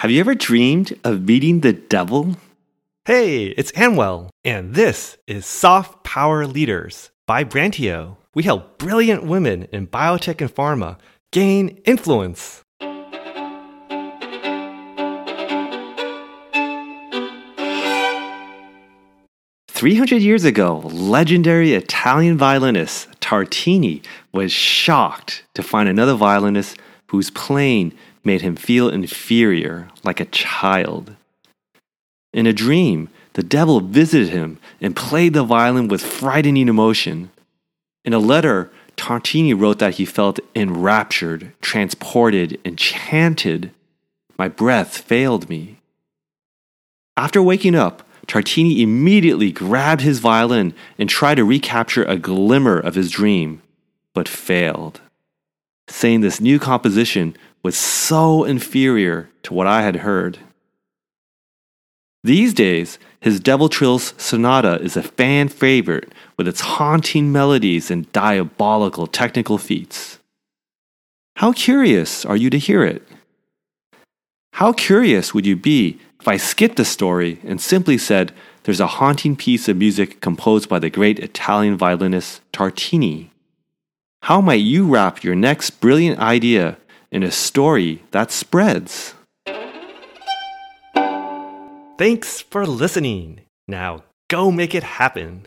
Have you ever dreamed of meeting the devil? Hey, it's Anwell, and this is Soft Power Leaders by Brantio. We help brilliant women in biotech and pharma gain influence. Three hundred years ago, legendary Italian violinist Tartini was shocked to find another violinist whose playing made him feel inferior, like a child. In a dream, the devil visited him and played the violin with frightening emotion. In a letter, Tartini wrote that he felt enraptured, transported, enchanted. My breath failed me. After waking up, Tartini immediately grabbed his violin and tried to recapture a glimmer of his dream, but failed, saying this new composition was so inferior to what I had heard. These days, his Devil's Trill Sonata is a fan favorite with its haunting melodies and diabolical technical feats. How curious are you to hear it? How curious would you be if I skipped the story and simply said there's a haunting piece of music composed by the great Italian violinist Tartini? How might you wrap your next brilliant idea in a story that spreads? Thanks for listening. Now go make it happen.